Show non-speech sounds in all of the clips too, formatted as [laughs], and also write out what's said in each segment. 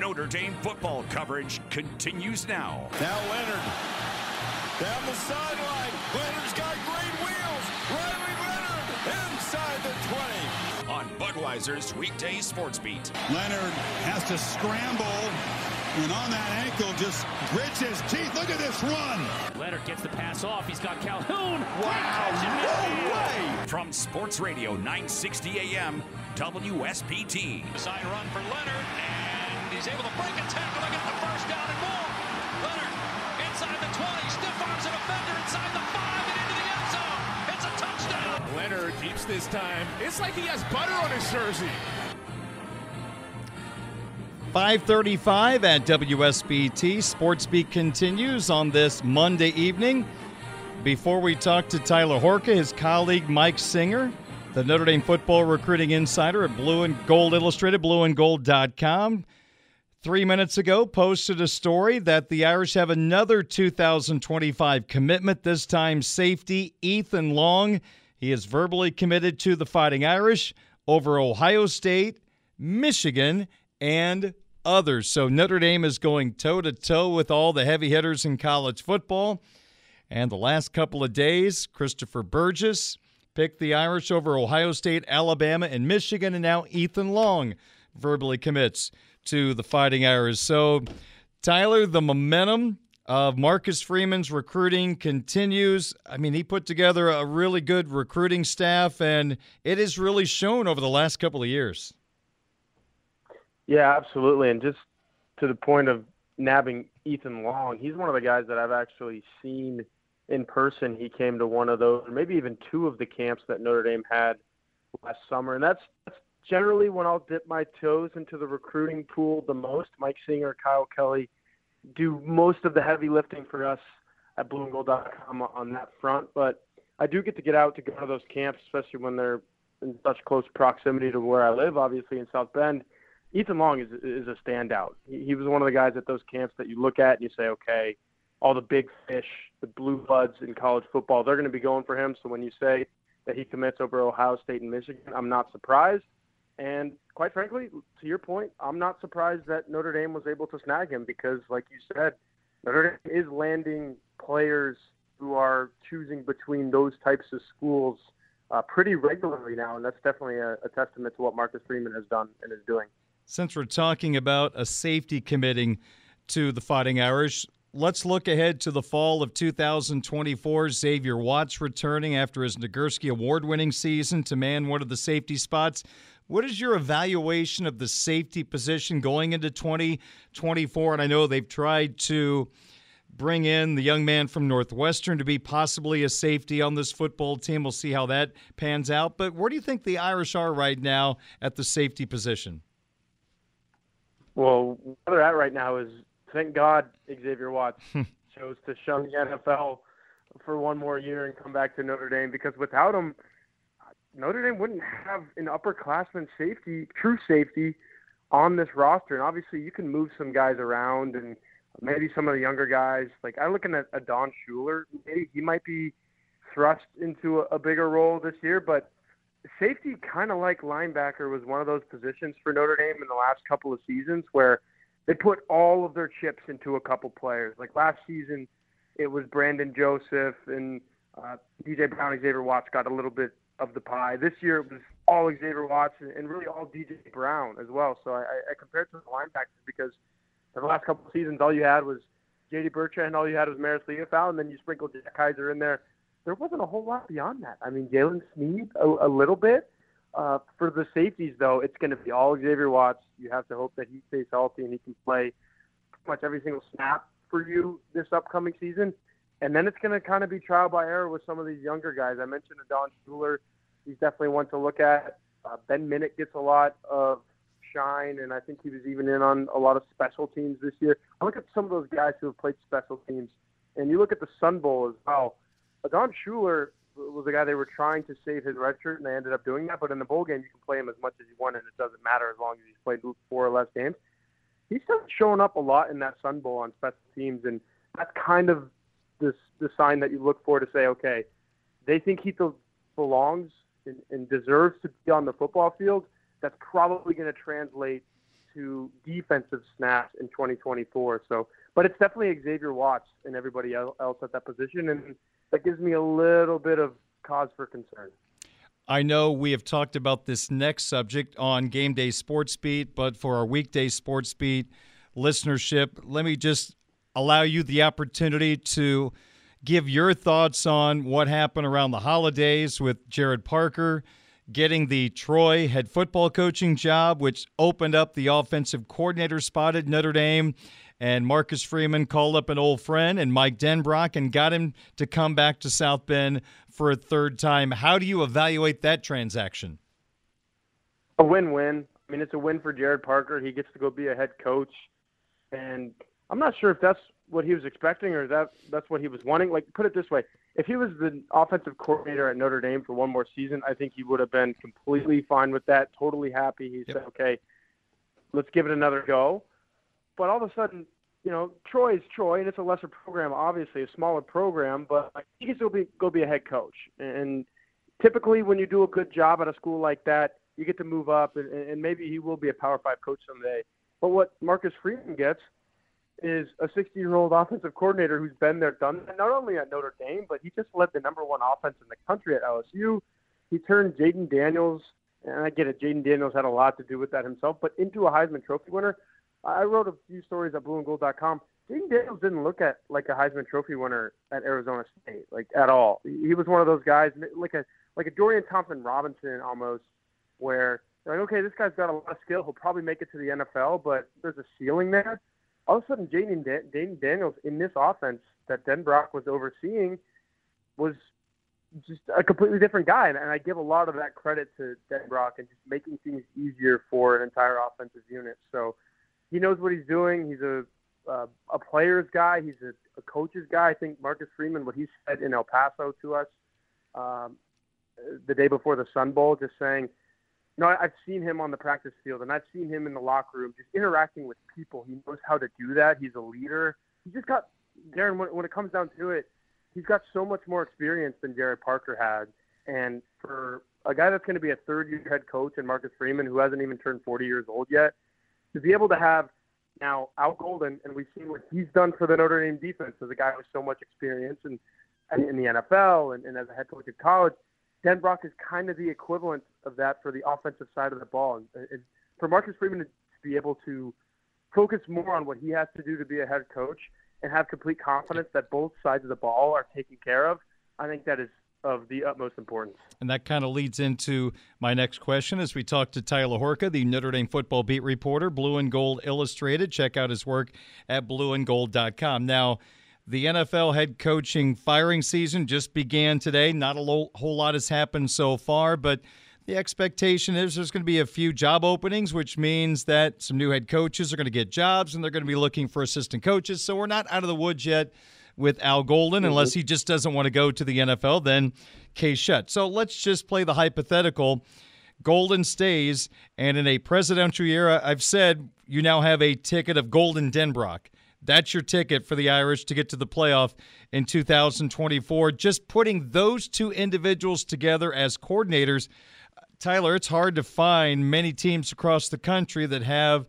Notre Dame football coverage continues now. Now Leonard down the sideline. Leonard's got great wheels. Riley Leonard inside the 20. On Budweiser's weekday sports beat. Leonard has to scramble. And on that ankle, just grits his teeth. Look at this run. Leonard gets the pass off. He's got Calhoun. Wow. No way. From Sports Radio 960 AM, WSBT. Side run for Leonard, and he's able to break a tackle and get the first down and more. Leonard inside the 20, stiff arms a defender inside the 5 and into the end zone. It's a touchdown. Leonard keeps this time. It's like he has butter on his jersey. 535 at WSBT. Sports Beat continues on this Monday evening. Before we talk to Tyler Horka, his colleague Mike Singer, the Notre Dame football recruiting insider at Blue and Gold Illustrated, blueandgold.com, three minutes ago posted a story that the Irish have another 2025 commitment, this time safety Ethan Long. He is verbally committed to the Fighting Irish over Ohio State, Michigan, and others. So Notre Dame is going toe to toe with all the heavy hitters in college football. And the last couple of days, Christopher Burgess picked the Irish over Ohio State, Alabama, and Michigan. And now Ethan Long verbally commits to the Fighting Irish. So, Tyler, the momentum of Marcus Freeman's recruiting continues. I mean, he put together a really good recruiting staff, and it has really shown over the last couple of years. Yeah, absolutely. And just to the point of nabbing Ethan Long, he's one of the guys that I've actually seen in person. He came to one of those, or maybe even two of the camps that Notre Dame had last summer. And that's, that's generally when I'll dip my toes into the recruiting pool the most. Mike Singer, Kyle Kelly do most of the heavy lifting for us at blueandgold.com on that front. But I do get to get out to go to those camps, especially when they're in such close proximity to where I live, obviously in South Bend. Ethan Long is is a standout. He, he was one of the guys at those camps that you look at and you say, okay, all the big fish, the blue bloods in college football, they're going to be going for him. So when you say that he commits over Ohio State and Michigan, I'm not surprised. And quite frankly, to your point, I'm not surprised that Notre Dame was able to snag him because, like you said, Notre Dame is landing players who are choosing between those types of schools uh, pretty regularly now, and that's definitely a, a testament to what Marcus Freeman has done and is doing. Since we're talking about a safety committing to the Fighting Irish, let's look ahead to the fall of 2024. Xavier Watts returning after his Nagurski award winning season to man one of the safety spots. What is your evaluation of the safety position going into 2024? And I know they've tried to bring in the young man from Northwestern to be possibly a safety on this football team. We'll see how that pans out. But where do you think the Irish are right now at the safety position? Well, where they're at right now is thank God Xavier Watts hmm. chose to shun the NFL for one more year and come back to Notre Dame because without him, Notre Dame wouldn't have an upperclassman safety, true safety, on this roster. And obviously, you can move some guys around and maybe some of the younger guys. Like I'm looking at a Don Shuler, maybe he might be thrust into a, a bigger role this year, but safety, kind of like linebacker, was one of those positions for Notre Dame in the last couple of seasons where they put all of their chips into a couple players. Like last season, it was Brandon Joseph and uh, DJ Brown, Xavier Watts got a little bit of the pie. This year it was all Xavier Watts and really all DJ Brown as well. So I, I compared to the linebackers because for the last couple of seasons, all you had was JD Bertrand, all you had was Marist Liufau, and then you sprinkled Jack Kiser in there there wasn't a whole lot beyond that. I mean, Jaylen Sneed a, a little bit. Uh, for the safeties, though, it's going to be all Xavier Watts. You have to hope that he stays healthy and he can play pretty much every single snap for you this upcoming season. And then it's going to kind of be trial by error with some of these younger guys. I mentioned Don Shuler. He's definitely one to look at. Uh, ben Minich gets a lot of shine, and I think he was even in on a lot of special teams this year. I look at some of those guys who have played special teams, and you look at the Sun Bowl as well. Don Shuler was the guy they were trying to save his red shirt, and they ended up doing that. But in the bowl game, you can play him as much as you want, and it doesn't matter as long as he's played four or less games. He's still showing up a lot in that Sun Bowl on special teams, and that's kind of this the sign that you look for to say, okay, they think he belongs and, and deserves to be on the football field. That's probably going to translate to defensive snaps in 2024. So, but it's definitely Xavier Watts and everybody else at that position, and that gives me a little bit of cause for concern. I know we have talked about this next subject on Game Day Sports Beat, but for our weekday Sports Beat listenership, let me just allow you the opportunity to give your thoughts on what happened around the holidays with Gerad Parker getting the Troy head football coaching job, which opened up the offensive coordinator spot at Notre Dame. And Marcus Freeman called up an old friend and Mike Denbrock and got him to come back to South Bend for a third time. How do you evaluate that transaction? A win win. I mean, it's a win for Gerad Parker. He gets to go be a head coach. And I'm not sure if that's what he was expecting or that that's what he was wanting. Like, put it this way: if he was the offensive coordinator at Notre Dame for one more season, I think he would have been completely fine with that, totally happy. He yep. said, "Okay, let's give it another go." But all of a sudden, you know, Troy is Troy, and it's a lesser program, obviously a smaller program, but he can still be go be a head coach. And typically, when you do a good job at a school like that, you get to move up, and, and maybe he will be a Power Five coach someday. But what Marcus Freeman gets is a 60-year-old offensive coordinator who's been there, done that, not only at Notre Dame, but he just led the number one offense in the country at LSU. He turned Jayden Daniels, and I get it, Jayden Daniels had a lot to do with that himself, but into a Heisman Trophy winner. I wrote a few stories at blueandgold.com. Jayden Daniels didn't look at like a Heisman Trophy winner at Arizona State, like at all. He was one of those guys, like a like a Dorian Thompson Robinson almost, where like, okay, this guy's got a lot of skill. He'll probably make it to the NFL, but there's a ceiling there all of a sudden, Jayden, Dan- Daniels in this offense that Denbrock was overseeing was just a completely different guy. And, and I give a lot of that credit to Denbrock and just making things easier for an entire offensive unit. So he knows what he's doing. He's a uh, a player's guy. He's a, a coach's guy. I think Marcus Freeman, what he said in El Paso to us um, the day before the Sun Bowl, just saying – no, I've seen him on the practice field and I've seen him in the locker room just interacting with people. He knows how to do that. He's a leader. He just got Darren. When, when it comes down to it, he's got so much more experience than Gerad Parker had. And for a guy that's going to be a third-year head coach and Marcus Freeman, who hasn't even turned 40 years old yet, to be able to have now Al Golden, and we've seen what he's done for the Notre Dame defense as a guy with so much experience and, and in the NFL and, and as a head coach at college Denbrock is kind of the equivalent of that for the offensive side of the ball. And, and for Marcus Freeman to be able to focus more on what he has to do to be a head coach and have complete confidence that both sides of the ball are taken care of, I think that is of the utmost importance. And that kind of leads into my next question as we talk to Tyler Horka, the Notre Dame football beat reporter, Blue and Gold Illustrated. Check out his work at blueandgold.com. Now, the NFL head coaching firing season just began today. Not a lo- whole lot has happened so far, but the expectation is there's going to be a few job openings, which means that some new head coaches are going to get jobs and they're going to be looking for assistant coaches. So we're not out of the woods yet with Al Golden, mm-hmm. unless he just doesn't want to go to the NFL, then case shut. So let's just play the hypothetical. Golden stays, and in a presidential year, I've said you now have a ticket of Golden Denbrock. That's your ticket for the Irish to get to the playoff in 2024. Just putting those two individuals together as coordinators, Tyler, it's hard to find many teams across the country that have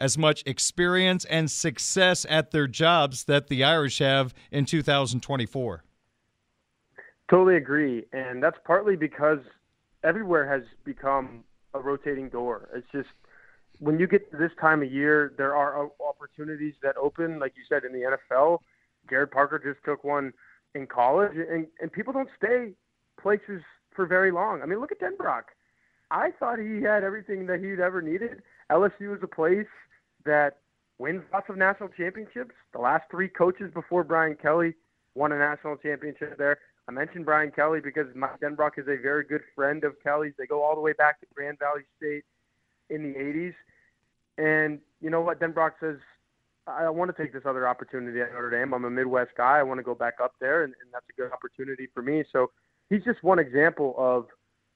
as much experience and success at their jobs that the Irish have in 2024. Totally agree. And that's partly because everywhere has become a rotating door. It's just when you get to this time of year, there are uh, opportunities that open, like you said, in the NFL. Gerad Parker just took one in college, and, and people don't stay places for very long. I mean, look at Denbrock. I thought he had everything that he'd ever needed. LSU is a place that wins lots of national championships. The last three coaches before Brian Kelly won a national championship there. I mentioned Brian Kelly because Mike Denbrock is a very good friend of Kelly's. They go all the way back to Grand Valley State in the 80s. And you know what? Denbrock says, I want to take this other opportunity at Notre Dame. I'm a Midwest guy. I want to go back up there, and, and that's a good opportunity for me. So he's just one example of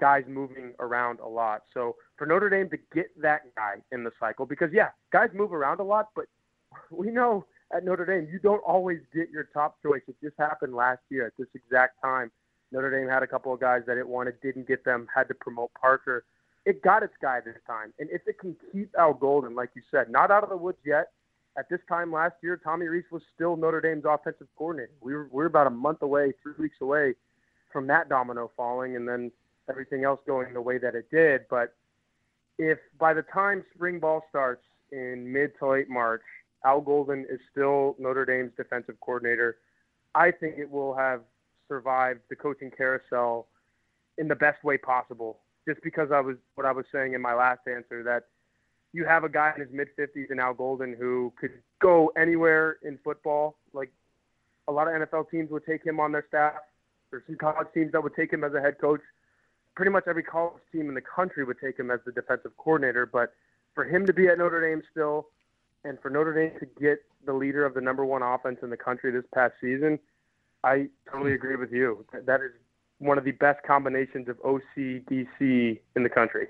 guys moving around a lot. So for Notre Dame to get that guy in the cycle, because yeah, guys move around a lot, but [laughs] we know at Notre Dame you don't always get your top choice. It just happened last year at this exact time. Notre Dame had a couple of guys that it wanted, didn't get them, had to promote Parker it got its guy this time. And if it can keep Al Golden, like you said, not out of the woods yet. At this time last year, Tommy Rees was still Notre Dame's offensive coordinator. We were, we were about a month away, three weeks away from that domino falling, and then everything else going the way that it did. But if by the time spring ball starts in mid to late March, Al Golden is still Notre Dame's defensive coordinator, I think it will have survived the coaching carousel in the best way possible. Just because I was what I was saying in my last answer that you have a guy in his mid 50s and Al Golden who could go anywhere in football. Like a lot of NFL teams would take him on their staff. There's some college teams that would take him as a head coach. Pretty much every college team in the country would take him as the defensive coordinator. But for him to be at Notre Dame still, and for Notre Dame to get the leader of the number one offense in the country this past season, I totally agree with you. That is one of the best combinations of OCDC in the country.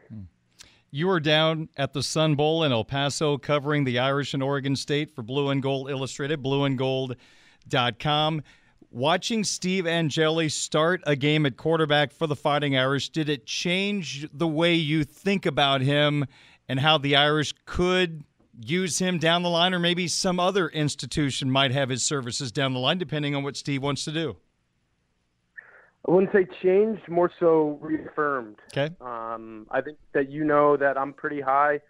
You were down at the Sun Bowl in El Paso covering the Irish and Oregon State for Blue and Gold Illustrated, blueandgold.com. Watching Steve Angeli start a game at quarterback for the Fighting Irish, did it change the way you think about him and how the Irish could use him down the line, or maybe some other institution might have his services down the line, depending on what Steve wants to do? I wouldn't say changed, more so reaffirmed. Okay. Um, I think that you know that I'm pretty high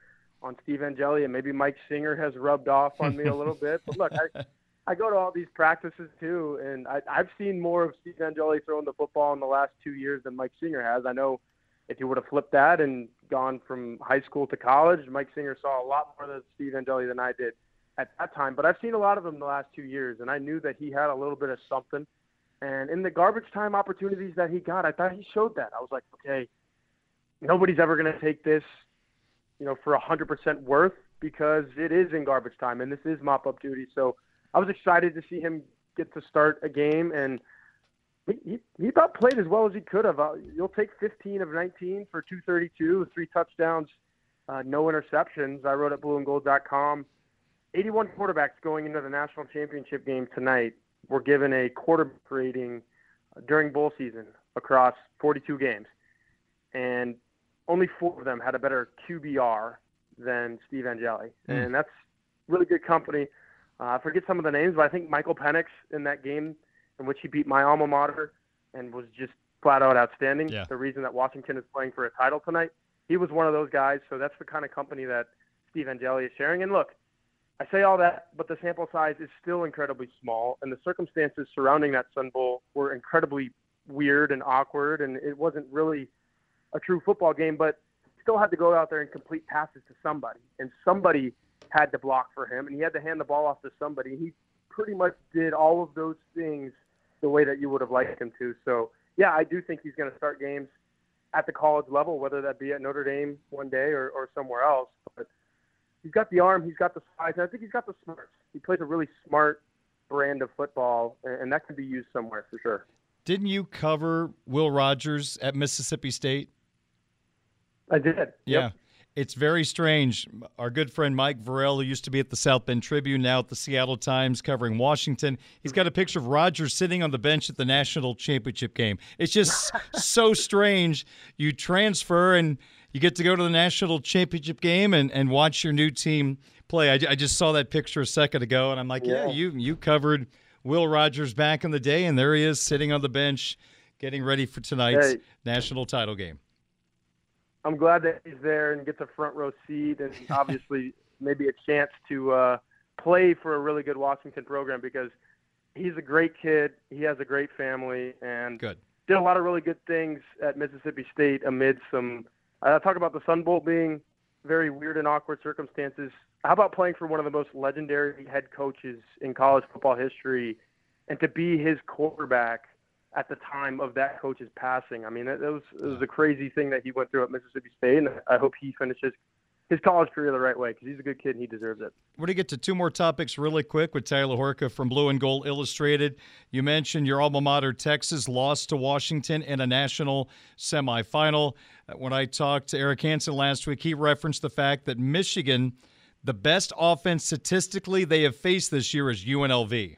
on Steve Angeli, and maybe Mike Singer has rubbed off on me a little [laughs] bit. But look, I, I go to all these practices too, and I, I've seen more of Steve Angeli throwing the football in the last two years than Mike Singer has. I know if you would have flipped that and gone from high school to college, Mike Singer saw a lot more of Steve Angeli than I did at that time. But I've seen a lot of him the last two years, and I knew that he had a little bit of something. And in the garbage time opportunities that he got, I thought he showed that. I was like, okay, nobody's ever going to take this, you know, for a 100% worth because it is in garbage time and this is mop up duty. So I was excited to see him get to start a game and he, he about played as well as he could have. Uh, you'll take 15 of 19 for 232, three touchdowns, uh, no interceptions. I wrote at blueandgold.com. 81 quarterbacks going into the national championship game tonight were given a quarterback rating during bowl season across 42 games, and only four of them had a better QBR than Steve Angeli, mm. and that's really good company. Uh, I forget some of the names, but I think Michael Penix in that game in which he beat my alma mater and was just flat out outstanding. Yeah. The reason that Washington is playing for a title tonight, he was one of those guys. So that's the kind of company that Steve Angeli is sharing. And look, I say all that, but the sample size is still incredibly small, and the circumstances surrounding that Sun Bowl were incredibly weird and awkward, and it wasn't really a true football game. But still had to go out there and complete passes to somebody, and somebody had to block for him, and he had to hand the ball off to somebody. He pretty much did all of those things the way that you would have liked him to. So yeah, I do think he's going to start games at the college level, whether that be at Notre Dame one day or, or somewhere else. But he's got the arm, he's got the size, and I think he's got the smarts. He plays a really smart brand of football, and that can be used somewhere for sure. Didn't you cover Will Rogers at Mississippi State? I did. Yeah. Yep. It's very strange. Our good friend Mike Vorel, who used to be at the South Bend Tribune, now at the Seattle Times covering Washington, he's got a picture of Rogers sitting on the bench at the national championship game. It's just [laughs] so strange. You transfer and you get to go to the national championship game and, and watch your new team play. I, I just saw that picture a second ago, and I'm like, yeah, yeah you you covered Will Rogers back in the day, and there he is sitting on the bench getting ready for tonight's hey. national title game. I'm glad that he's there and gets a front row seat, and [laughs] obviously maybe a chance to uh, play for a really good Washington program because he's a great kid. He has a great family, and good. did a lot of really good things at Mississippi State amid some. Uh, talk about the Sun Bowl being very weird and awkward circumstances. How about playing for one of the most legendary head coaches in college football history, and to be his quarterback at the time of that coach's passing. I mean, it, was it was a crazy thing that he went through at Mississippi State, and I hope he finishes his college career the right way because he's a good kid and he deserves it. We're going to get to two more topics really quick with Tyler Horka from Blue and Gold Illustrated. You mentioned your alma mater, Texas, lost to Washington in a national semifinal. When I talked to Eric Hansen last week, he referenced the fact that Michigan, the best offense statistically they have faced this year is UNLV.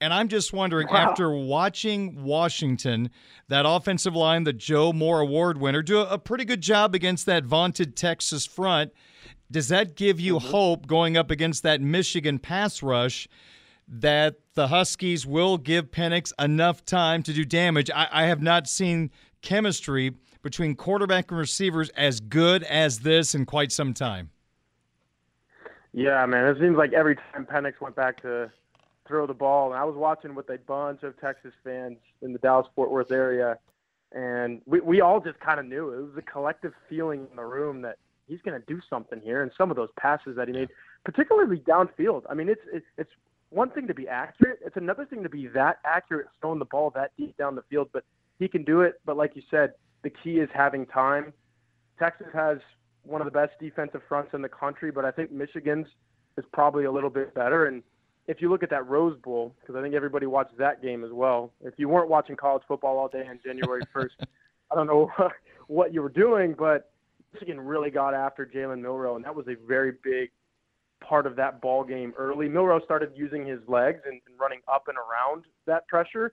And I'm just wondering, Wow. after watching Washington, that offensive line, the Joe Moore Award winner, do a pretty good job against that vaunted Texas front, does that give you mm-hmm. hope going up against that Michigan pass rush that the Huskies will give Penix enough time to do damage? I, I have not seen chemistry between quarterback and receivers as good as this in quite some time. Yeah, man. It seems like every time Penix went back to throw the ball, and I was watching with a bunch of Texas fans in the Dallas Fort Worth area, and we we all just kind of knew it was a collective feeling in the room that he's going to do something here. And some of those passes that he made, particularly downfield, I mean, it's it's, it's one thing to be accurate; it's another thing to be that accurate throwing the ball that deep down the field. But he can do it. But like you said, the key is having time. Texas has one of the best defensive fronts in the country, but I think Michigan's is probably a little bit better. And if you look at that Rose Bowl, because I think everybody watched that game as well. If you weren't watching college football all day on January [laughs] 1st, I don't know [laughs] what you were doing, but Michigan really got after Jalen Milroe, and that was a very big part of that ball game early. Milroe started using his legs and, and running up and around that pressure.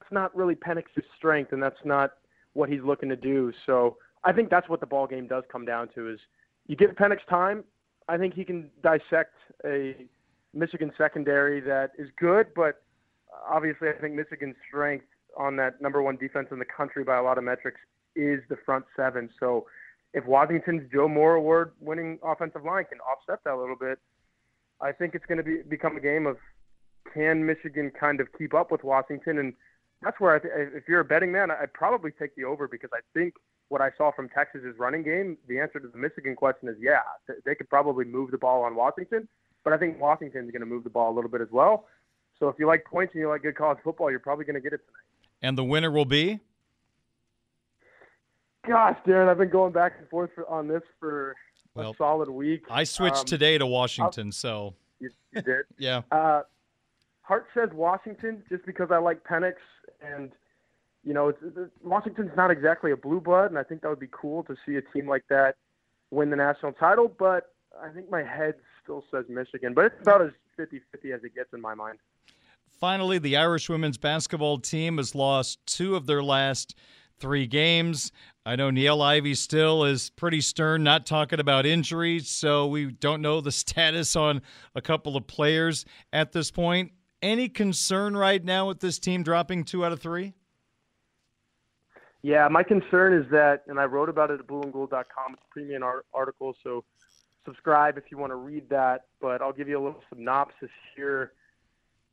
It's not really Penix's strength, and that's not what he's looking to do. So I think that's what the ball game does come down to: is you give Penix time. I think he can dissect a Michigan secondary that is good, but obviously I think Michigan's strength on that number one defense in the country by a lot of metrics is the front seven. So if Washington's Joe Moore Award winning offensive line can offset that a little bit, I think it's going to be become a game of can Michigan kind of keep up with Washington, and that's where I th- if you're a betting man, I'd probably take the over because I think what I saw from Texas's running game, the answer to the Michigan question is yeah, they could probably move the ball on Washington, but I think Washington's going to move the ball a little bit as well. So if you like points and you like good college football, you're probably going to get it tonight. And the winner will be? Gosh, Darren, I've been going back and forth for, on this for Well, a solid week. I switched Um, today to Washington, so You, you did. [laughs] yeah. Uh, Heart says Washington just because I like Penix and you know it's, it's, Washington's not exactly a blue blood, and I think that would be cool to see a team like that win the national title. But I think my head still says Michigan, but it's about as 50-50 as it gets in my mind. Finally, the Irish women's basketball team has lost two of their last three games. I know Niele Ivey still is pretty stern, not talking about injuries, so we don't know the [laughs] status on a couple of players at this point. Any concern right now with this team dropping two out of three? Yeah, my concern is that, and I wrote about it at blueandgold.com. It's a premium art- article, so subscribe if you want to read that. But I'll give you a little synopsis here.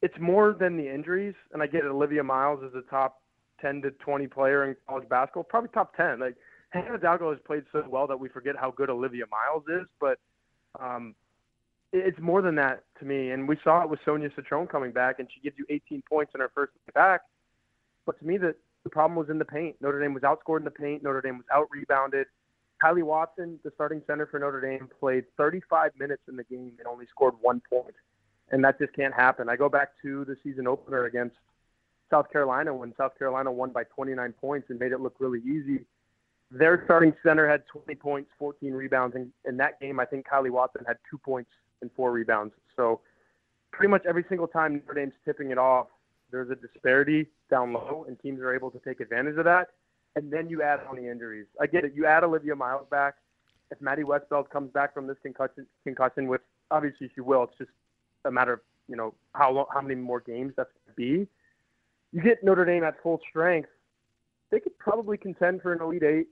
It's more than the injuries, and I get it. Olivia Miles is a top 10 to 20 player in college basketball, probably top 10. Like Hannah Hidalgo has played so well that we forget how good Olivia Miles is, but um, it's more than that to me. And we saw it with Sonia Citron coming back, and she gives you 18 points in her first back. But to me, the, the problem was in the paint. Notre Dame was outscored in the paint. Notre Dame was out rebounded. Kylee Watson, the starting center for Notre Dame, played 35 minutes in the game and only scored one point. And that just can't happen. I go back to the season opener against South Carolina when South Carolina won by 29 points and made it look really easy. Their starting center had 20 points, 14 rebounds. And in that game, I think Kylee Watson had two points and four rebounds. So pretty much every single time Notre Dame's tipping it off, there's a disparity down low, and teams are able to take advantage of that. And then you add on the injuries. I get it. You add Olivia Miles back. If Maddie Westbeld comes back from this concussion, concussion, which obviously she will, it's just a matter of you know how long, how many more games that's going to be. You get Notre Dame at full strength, they could probably contend for an Elite Eight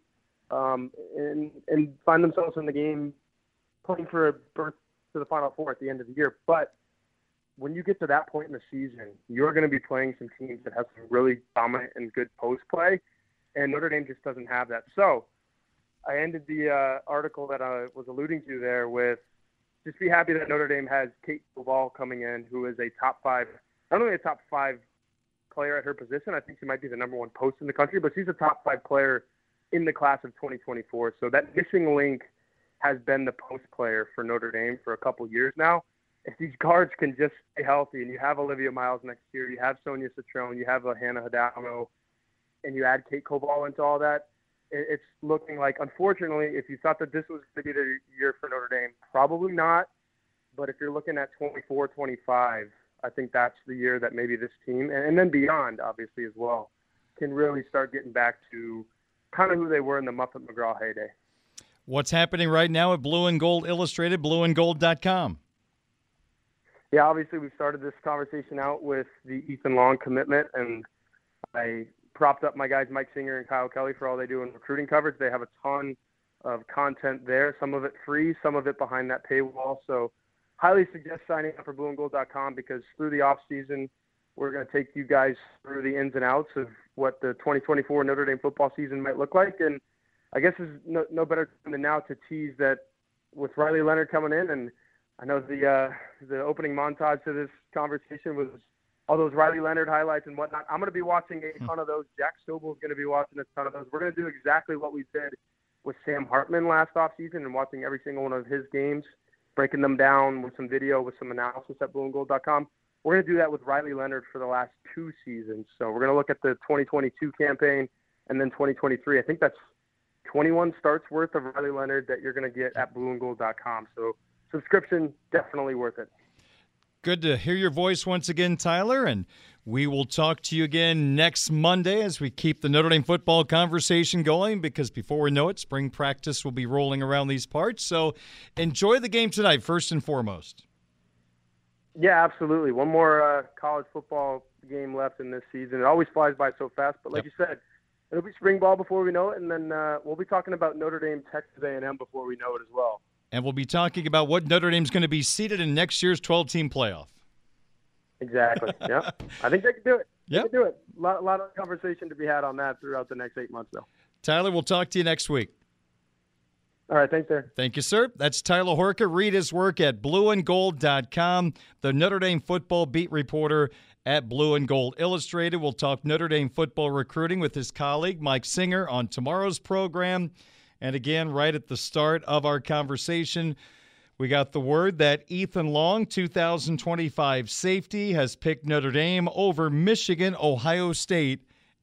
um, and and find themselves in the game playing for a berth to the Final Four at the end of the year. But when you get to that point in the season, you're going to be playing some teams that have some really dominant and good post play, and Notre Dame just doesn't have that. So I ended the uh, article that I was alluding to there with just be happy that Notre Dame has Kate Koval coming in, who is a top five, not only a top five player at her position, I think she might be the number one post in the country, but she's a top five player in the class of 2024. So that missing link has been the post player for Notre Dame for a couple years now. If these guards can just stay healthy, and you have Olivia Miles next year, you have Sonia Citron, you have a Hannah Hidalgo, and you add Kate Koval into all that, it's looking like, unfortunately, if you thought that this was going to be the year for Notre Dame, probably not. But if you're looking at 24, 25, I think that's the year that maybe this team, and, and then beyond, obviously as well, can really start getting back to kind of who they were in the Muffet McGraw heyday. What's happening right now at Blue and Gold Illustrated, blueandgold.com? Yeah, obviously we started this conversation out with the Ethan Long commitment, and I propped up my guys Mike Singer and Kyle Kelly for all they do in recruiting coverage. They have a ton of content there, some of it free, some of it behind that paywall. So highly suggest signing up for blueandgold.com because through the off season, we're going to take you guys through the ins and outs of what the 2024 Notre Dame football season might look like. And I guess there's no, no better time than now to tease that with Riley Leonard coming in, and I know the uh, the opening montage to this conversation was all those Riley Leonard highlights and whatnot. I'm going to be watching a ton of those. Jack Soble is going to be watching a ton of those. We're going to do exactly what we did with Sam Hartman last offseason and watching every single one of his games, breaking them down with some video, with some analysis at blueandgold.com. We're going to do that with Riley Leonard for the last two seasons. So we're going to look at the 2022 campaign and then 2023. I think that's 21 starts worth of Riley Leonard that you're going to get at blueandgold.com. So subscription definitely worth it. Good to hear your voice once again, Tyler. And we will talk to you again next Monday as we keep the Notre Dame football conversation going because before we know it, spring practice will be rolling around these parts. So enjoy the game tonight, first and foremost. Yeah, absolutely. One more uh, college football game left in this season. It always flies by so fast, but like yep. you said, it'll be spring ball before we know it, and then uh, we'll be talking about Notre Dame, Texas A&M before we know it as well. And we'll be talking about what Notre Dame's going to be seated in next year's 12-team playoff. Exactly. [laughs] yeah, I think they can do it. Yeah, do it. A lot, lot of conversation to be had on that throughout the next eight months, though. Tyler, we'll talk to you next week. All right, thanks, sir. Thank you, sir. That's Tyler Horka. Read his work at blueandgold.com, the Notre Dame football beat reporter at Blue and Gold Illustrated. We'll talk Notre Dame football recruiting with his colleague, Mike Singer, on tomorrow's program. And again, right at the start of our conversation, we got the word that Ethan Long, 2025 safety, has picked Notre Dame over Michigan, Ohio State,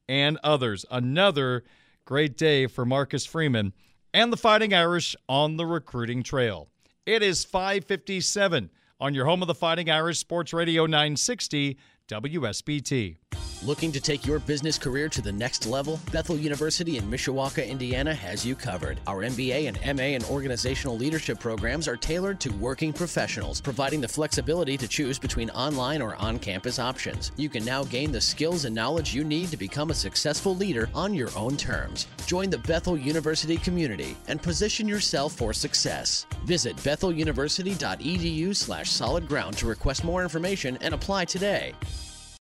and others. Another great day for Marcus Freeman and the Fighting Irish on the recruiting trail. It is 557 on your home of the Fighting Irish Sports Radio 960 WSBT. Looking to take your business career to the next level? Bethel University in Mishawaka, Indiana has you covered. Our MBA and MA in organizational leadership programs are tailored to working professionals, providing the flexibility to choose between online or on campus options. You can now gain the skills and knowledge you need to become a successful leader on your own terms. Join the Bethel University community and position yourself for success. Visit betheluniversity.edu slash solid ground to request more information and apply today.